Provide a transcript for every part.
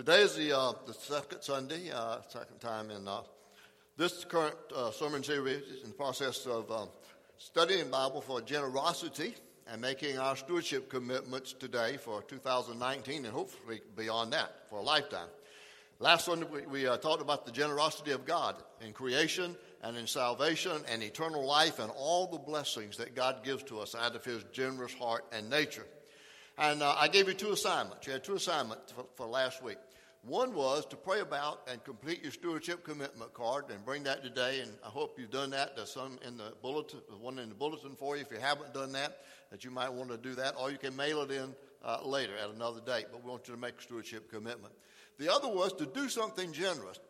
Today is the, uh, the second Sunday, uh, second time in uh, this current uh, sermon series in the process of um, studying the Bible for generosity and making our stewardship commitments today for 2019 and hopefully beyond that for a lifetime. Last Sunday we, we uh, talked about the generosity of God in creation and in salvation and eternal life and all the blessings that God gives to us out of His generous heart and nature. And uh, I gave you two assignments. You had two assignments for, for, last week. One was to pray about and complete your stewardship commitment card and bring that today. And I hope you've done that. There's some in the bulletin, one in the bulletin for you if you haven't done that, that you might want to do that. Or you can mail it in uh, later at another date. But we want you to make a stewardship commitment. The other was to do something generous.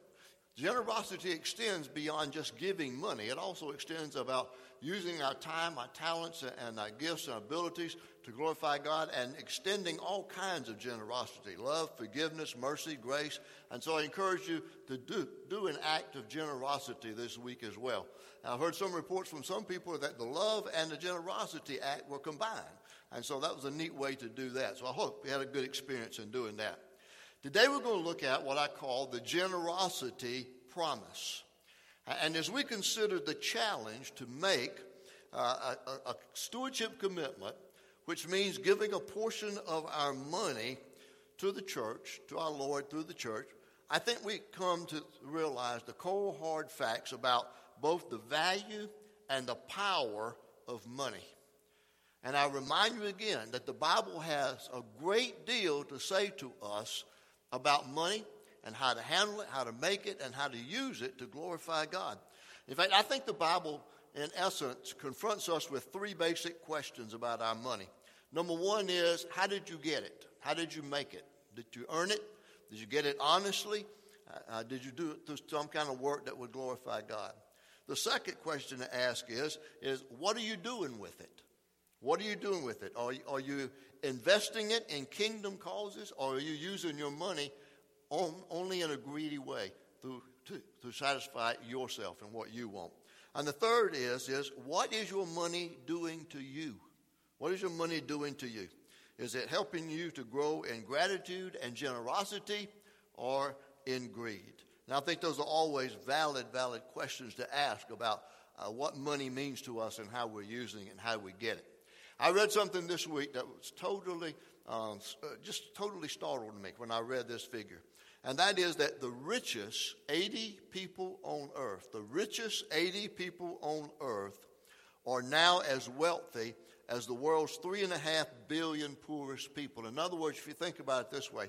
Generosity extends beyond just giving money. It also extends about using our time, our talents, and our gifts and abilities to glorify God and extending all kinds of generosity love, forgiveness, mercy, grace. And so I encourage you to do, do an act of generosity this week as well. I've heard some reports from some people that the love and the generosity act were combined. And so that was a neat way to do that. So I hope you had a good experience in doing that. Today we're going to look at what I call the generosity promise. And as we consider the challenge to make uh, a, a stewardship commitment, which means giving a portion of our money to the church, to our Lord through the church, I think we come to realize the cold hard facts about both the value and the power of money. And I remind you again that the Bible has a great deal to say to us about money and how to handle it, how to make it, and how to use it to glorify God. In fact, I think the Bible, in essence, confronts us with three basic questions about our money. Number one is, how did you get it? How did you make it? Did you earn it? Did you get it honestly? Uh, uh did you do it through some kind of work that would glorify God? The second question to ask is, is what are you doing with it? What are you doing with it? Are, are you investing it in kingdom causes, or are you using your money on, only in a greedy way to, to, to satisfy yourself and what you want. And the third is, is what is your money doing to you? What is your money doing to you? Is it helping you to grow in gratitude and generosity or in greed? Now, I think those are always valid, valid questions to ask about uh, what money means to us and how we're using it and how we get it. I read something this week that was totally, um, uh, just totally startled me when I read this figure and that is that the richest 80 people on earth, the richest 80 people on earth, are now as wealthy as the world's three and a half billion poorest people. In other words, if you think about it this way,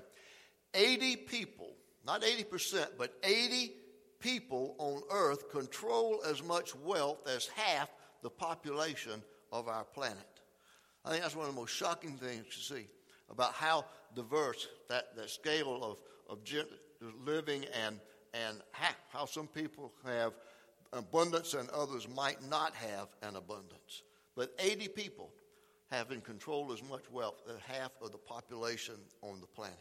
80 people, not 80%, but 80 people on earth control as much wealth as half the population of our planet. I think that's one of the most shocking things to see about how diverse that, that scale of of living and, and how some people have abundance and others might not have an abundance. But 80 people have in control as much wealth as half of the population on the planet.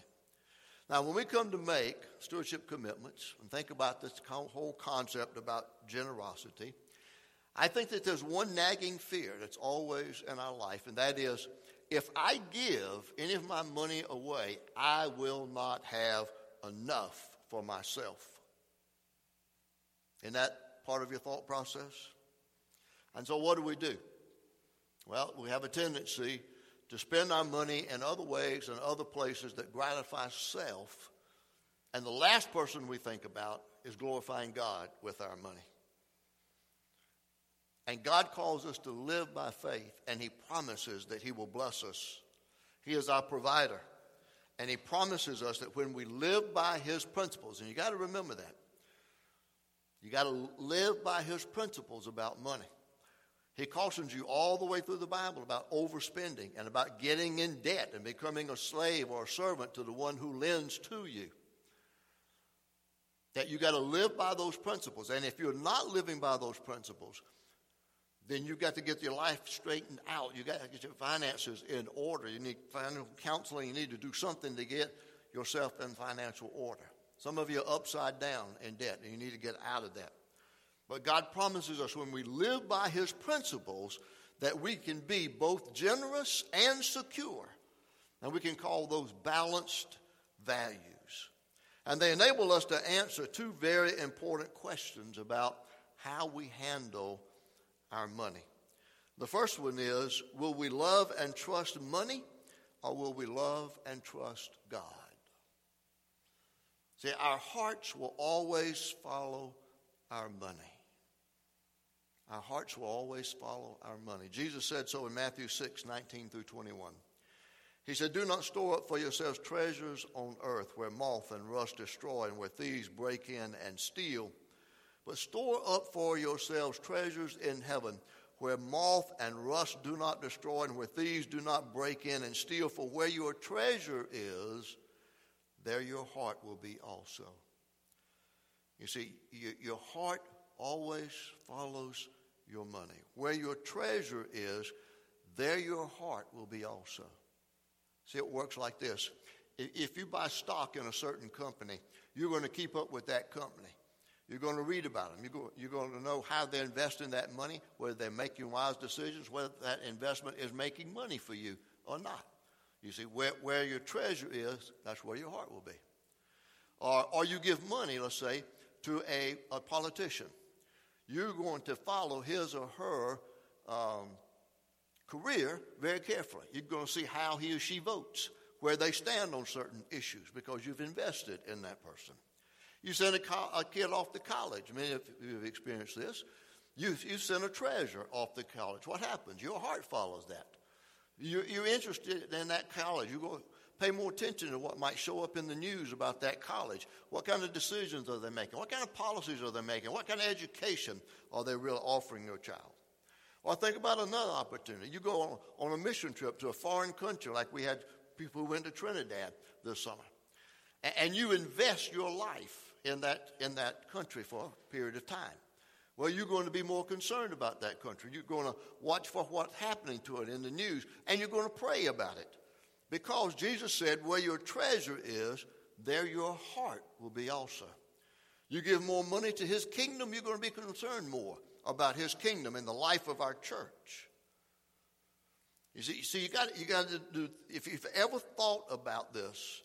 Now, when we come to make stewardship commitments and think about this whole concept about generosity, I think that there's one nagging fear that's always in our life, and that is if I give any of my money away, I will not have enough for myself. Isn't that part of your thought process? And so, what do we do? Well, we have a tendency to spend our money in other ways and other places that gratify self. And the last person we think about is glorifying God with our money. And God calls us to live by faith, and He promises that He will bless us. He is our provider. And He promises us that when we live by His principles, and you got to remember that, you got to live by His principles about money. He cautions you all the way through the Bible about overspending and about getting in debt and becoming a slave or a servant to the one who lends to you. That you got to live by those principles. And if you're not living by those principles, then you've got to get your life straightened out. You've got to get your finances in order. You need financial counseling. You need to do something to get yourself in financial order. Some of you are upside down in debt, and you need to get out of that. But God promises us when we live by His principles that we can be both generous and secure. And we can call those balanced values. And they enable us to answer two very important questions about how we handle our money. The first one is Will we love and trust money, or will we love and trust God? See, our hearts will always follow our money. Our hearts will always follow our money. Jesus said so in Matthew 6 19 through 21. He said, Do not store up for yourselves treasures on earth where moth and rust destroy and where thieves break in and steal, but store up for yourselves treasures in heaven where moth and rust do not destroy and where thieves do not break in and steal. For where your treasure is, there your heart will be also. You see, your heart always follows your money. Where your treasure is, there your heart will be also. See, it works like this. If you buy stock in a certain company, you're going to keep up with that company. You're going to read about them. You're going to know how they're investing that money, whether they're making wise decisions, whether that investment is making money for you or not. You see, where, where your treasure is, that's where your heart will be. Or, or you give money, let's say, to a, a politician. You're going to follow his or her um, career very carefully. You're going to see how he or she votes, where they stand on certain issues, because you've invested in that person. You send a, co- a kid off to college. I mean, if you've experienced this, you, you send a treasure off to college. What happens? Your heart follows that. You're, you're interested in that college. You go pay more attention to what might show up in the news about that college. What kind of decisions are they making? What kind of policies are they making? What kind of education are they really offering your child? Or think about another opportunity. You go on, on a mission trip to a foreign country, like we had people who went to Trinidad this summer, and you invest your life in that, in that country for a period of time. Well, you're going to be more concerned about that country. You're going to watch for what's happening to it in the news, and you're going to pray about it. Because Jesus said, Where your treasure is, there your heart will be also. You give more money to his kingdom, you're going to be concerned more about his kingdom and the life of our church. You see, see, you got you got to do. If you've ever thought about this,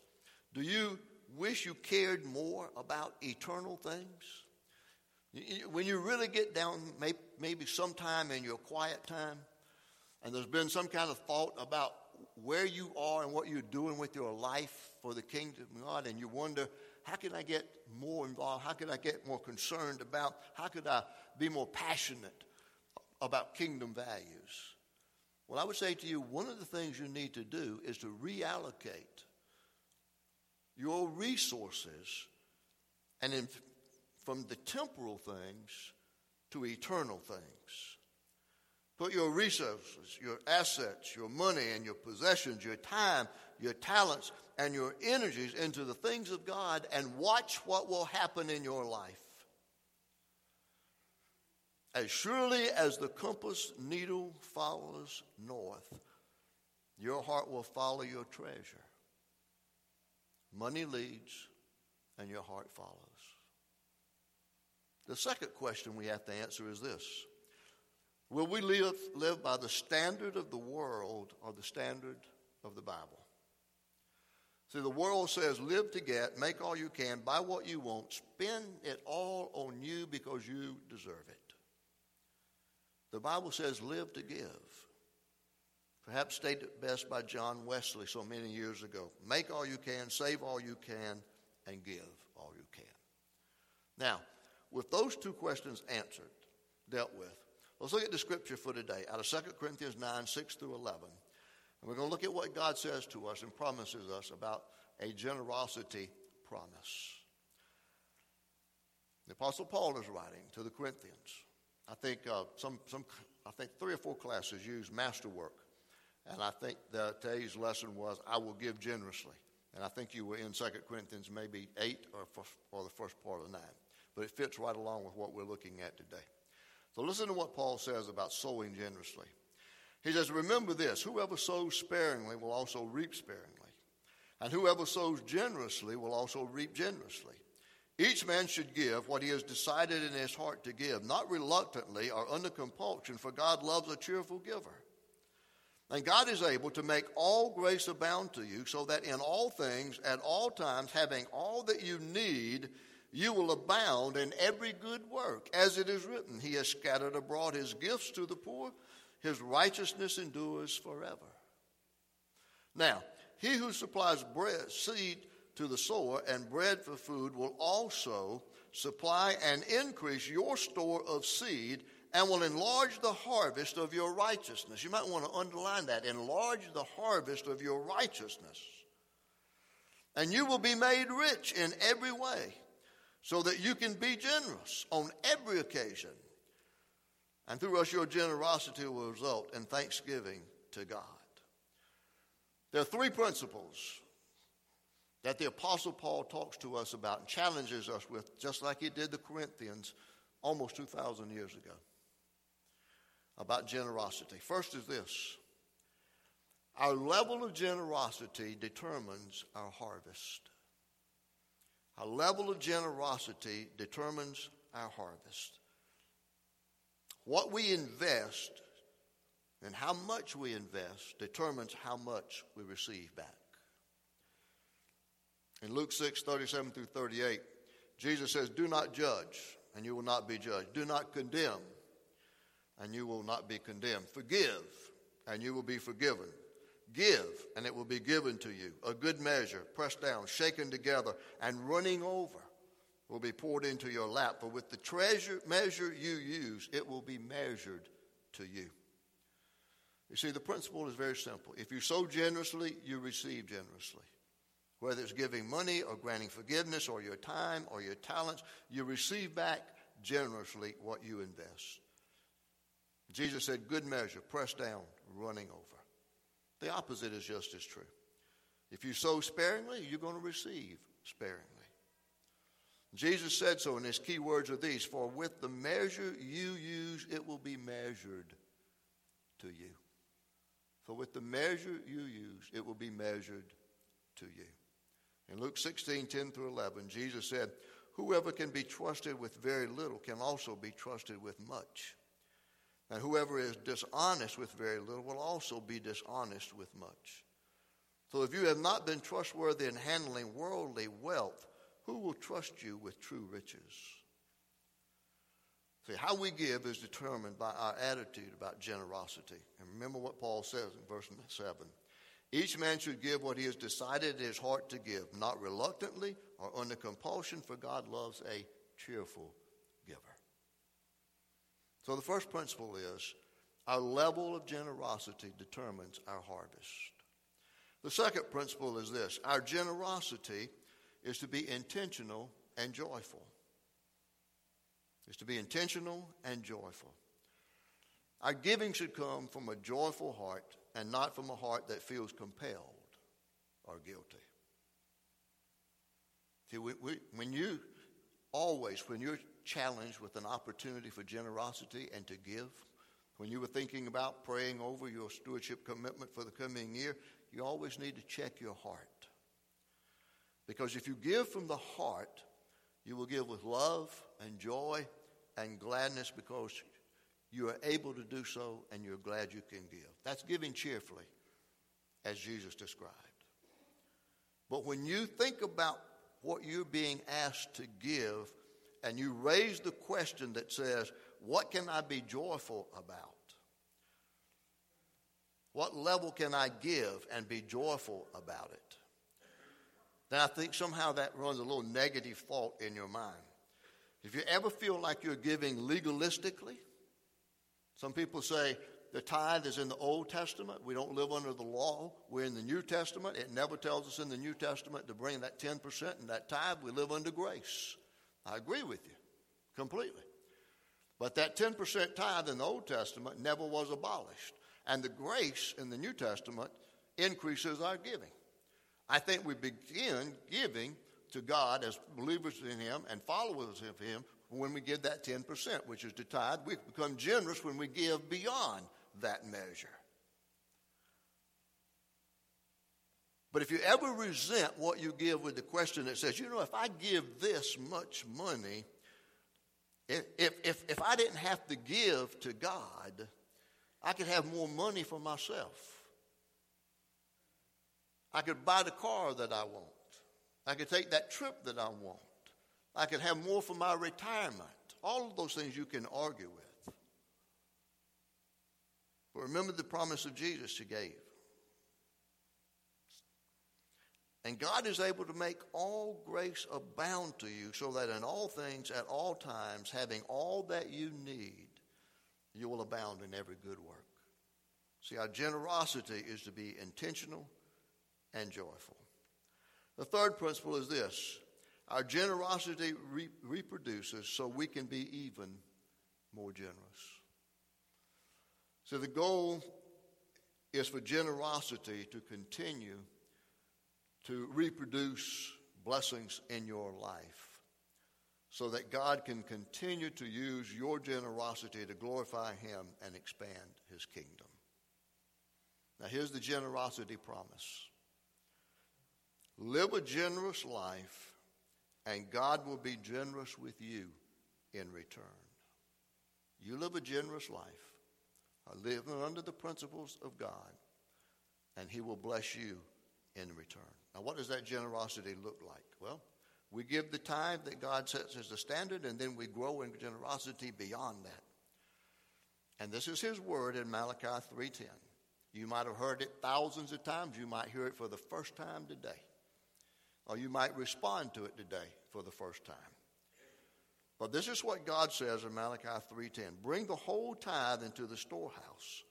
do you wish you cared more about eternal things? When you really get down, maybe sometime in your quiet time, and there's been some kind of thought about where you are and what you're doing with your life for the kingdom of God, and you wonder, how can I get more involved? How can I get more concerned about? How could I be more passionate about kingdom values? Well, I would say to you, one of the things you need to do is to reallocate your resources and in, from the temporal things to eternal things. Put your resources, your assets, your money, and your possessions, your time, your talents, and your energies into the things of God and watch what will happen in your life. As surely as the compass needle follows north, your heart will follow your treasure. Money leads, and your heart follows. The second question we have to answer is this Will we live, live by the standard of the world or the standard of the Bible? See, the world says live to get, make all you can, buy what you want, spend it all on you because you deserve it. The Bible says live to give. Perhaps stated best by John Wesley so many years ago make all you can, save all you can, and give all you can. Now, with those two questions answered, dealt with, let's look at the scripture for today out of 2 Corinthians 9 6 through 11. And we're going to look at what God says to us and promises us about a generosity promise. The Apostle Paul is writing to the Corinthians. I think uh, some, some, I think three or four classes use masterwork and I think that today's lesson was, I will give generously. And I think you were in 2 Corinthians maybe 8 or, first, or the first part of 9. But it fits right along with what we're looking at today. So listen to what Paul says about sowing generously. He says, Remember this whoever sows sparingly will also reap sparingly. And whoever sows generously will also reap generously. Each man should give what he has decided in his heart to give, not reluctantly or under compulsion, for God loves a cheerful giver. And God is able to make all grace abound to you, so that in all things, at all times, having all that you need, you will abound in every good work. As it is written, He has scattered abroad His gifts to the poor, His righteousness endures forever. Now, he who supplies bread, seed to the sower and bread for food will also supply and increase your store of seed and will enlarge the harvest of your righteousness. You might want to underline that enlarge the harvest of your righteousness. And you will be made rich in every way so that you can be generous on every occasion. And through us, your generosity will result in thanksgiving to God. There are three principles that the Apostle Paul talks to us about and challenges us with, just like he did the Corinthians almost 2,000 years ago, about generosity. First is this our level of generosity determines our harvest. Our level of generosity determines our harvest. What we invest and how much we invest determines how much we receive back. In Luke 6 37 through 38, Jesus says, Do not judge, and you will not be judged. Do not condemn, and you will not be condemned. Forgive, and you will be forgiven. Give, and it will be given to you. A good measure, pressed down, shaken together, and running over will be poured into your lap. For with the treasure measure you use, it will be measured to you. You see, the principle is very simple. If you sow generously, you receive generously. Whether it's giving money or granting forgiveness or your time or your talents, you receive back generously what you invest. Jesus said, Good measure, pressed down, running over. The opposite is just as true. If you sow sparingly, you're going to receive sparingly. Jesus said so, and his key words are these For with the measure you use, it will be measured to you. For with the measure you use, it will be measured to you. In Luke 16, 10 through 11, Jesus said, Whoever can be trusted with very little can also be trusted with much. And whoever is dishonest with very little will also be dishonest with much. So if you have not been trustworthy in handling worldly wealth, who will trust you with true riches? See, how we give is determined by our attitude about generosity. And remember what Paul says in verse 7. Each man should give what he has decided in his heart to give, not reluctantly or under compulsion, for God loves a cheerful. So the first principle is our level of generosity determines our harvest. The second principle is this our generosity is to be intentional and joyful is to be intentional and joyful. Our giving should come from a joyful heart and not from a heart that feels compelled or guilty. See, we, we, when you always, when you're challenged with an opportunity for generosity and to give, when you were thinking about praying over your stewardship commitment for the coming year, you always need to check your heart. Because if you give from the heart, you will give with love and joy and gladness because you are able to do so and you're glad you can give. That's giving cheerfully, as Jesus described. But when you think about what you're being asked to give and you raise the question that says, What can I be joyful about? What level can I give and be joyful about it? Then I think somehow that runs a little negative thought in your mind. If you ever feel like you're giving legalistically, some people say the tithe is in the Old Testament. We don't live under the law. We're in the New Testament. It never tells us in the New Testament to bring that 10% and that tithe. We live under grace. I agree with you completely. But that 10% tithe in the Old Testament never was abolished. And the grace in the New Testament increases our giving. I think we begin giving to God as believers in Him and followers of Him when we give that 10%, which is the tithe. We become generous when we give beyond that measure. But if you ever resent what you give with the question that says, you know, if I give this much money, if, if, if I didn't have to give to God, I could have more money for myself. I could buy the car that I want. I could take that trip that I want. I could have more for my retirement. All of those things you can argue with. But remember the promise of Jesus you gave. And God is able to make all grace abound to you so that in all things, at all times, having all that you need, you will abound in every good work. See, our generosity is to be intentional and joyful. The third principle is this our generosity re- reproduces so we can be even more generous. So the goal is for generosity to continue to reproduce blessings in your life so that God can continue to use your generosity to glorify Him and expand His kingdom. Now, here's the generosity promise live a generous life, and God will be generous with you in return. You live a generous life, uh, living under the principles of God, and He will bless you in return. Now, what does that generosity look like? Well, we give the tithe that God sets as the standard, and then we grow in generosity beyond that. And this is His word in Malachi 3:10. You might have heard it thousands of times. You might hear it for the first time today, or you might respond to it today for the first time. But this is what God says in Malachi 3:10. Bring the whole tithe into the storehouse,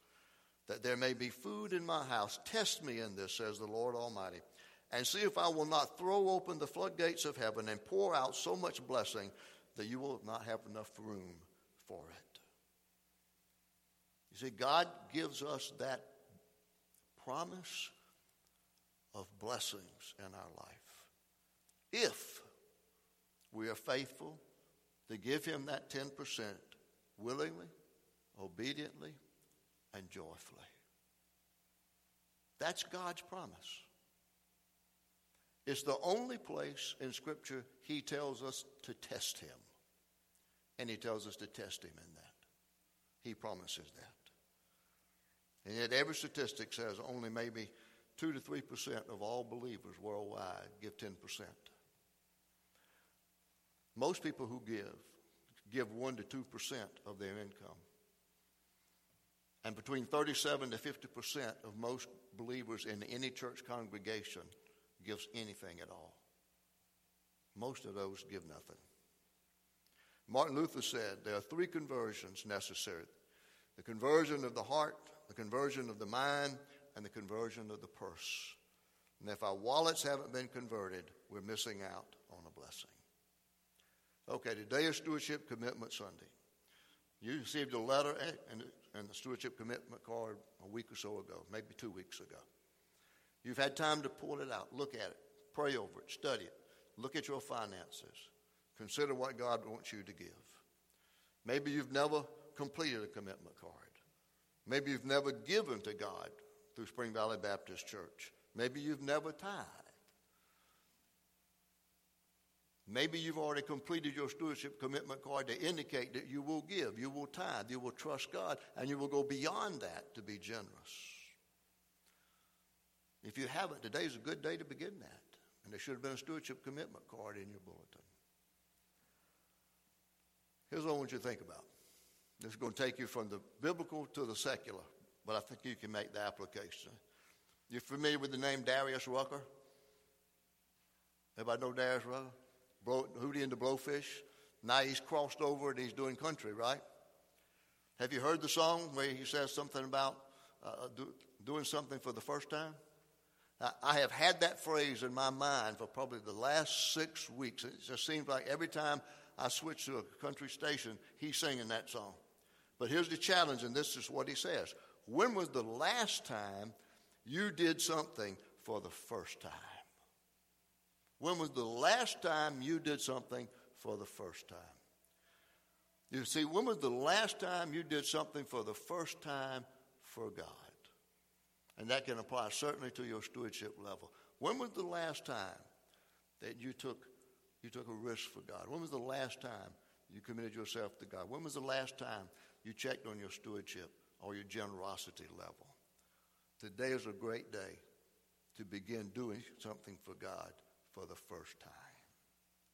that there may be food in my house. Test me in this, says the Lord Almighty and see if I will not throw open the floodgates of heaven and pour out so much blessing that you will not have enough room for it. You see, God gives us that promise of blessings in our life if we are faithful to give Him that 10% willingly, obediently, and joyfully. That's God's promise. It's the only place in Scripture he tells us to test him. And he tells us to test him in that. He promises that. And yet, every statistic says only maybe 2 to 3% of all believers worldwide give 10%. Most people who give, give 1 to 2% of their income. And between 37 to 50% of most believers in any church congregation gives anything at all. Most of those give nothing. Martin Luther said there are three conversions necessary the conversion of the heart, the conversion of the mind, and the conversion of the purse. And if our wallets haven't been converted, we're missing out on a blessing. Okay, today is Stewardship Commitment Sunday. You received a letter and, and the stewardship commitment card a week or so ago, maybe two weeks ago. You've had time to pull it out, look at it, pray over it, study it, look at your finances, consider what God wants you to give. Maybe you've never completed a commitment card. Maybe you've never given to God through Spring Valley Baptist Church. Maybe you've never tithed. Maybe you've already completed your stewardship commitment card to indicate that you will give, you will tithe, you will trust God, and you will go beyond that to be generous. If you haven't, today is a good day to begin that. And there should have been a stewardship commitment card in your bulletin. Here's what I want you to think about. This is going to take you from the biblical to the secular, but I think you can make the application. You're familiar with the name Darius Rucker? Everybody know Darius Rucker? Blow, Hootie and the Blowfish? Now he's crossed over and he's doing country, right? Have you heard the song where he says something about uh, do, doing something for the first time? I have had that phrase in my mind for probably the last six weeks. It just seems like every time I switch to a country station, he's singing that song. But here's the challenge, and this is what he says When was the last time you did something for the first time? When was the last time you did something for the first time? You see, when was the last time you did something for the first time for God? And that can apply certainly to your stewardship level. When was the last time that you took, you took a risk for God? When was the last time you committed yourself to God? When was the last time you checked on your stewardship or your generosity level? Today is a great day to begin doing something for God for the first time.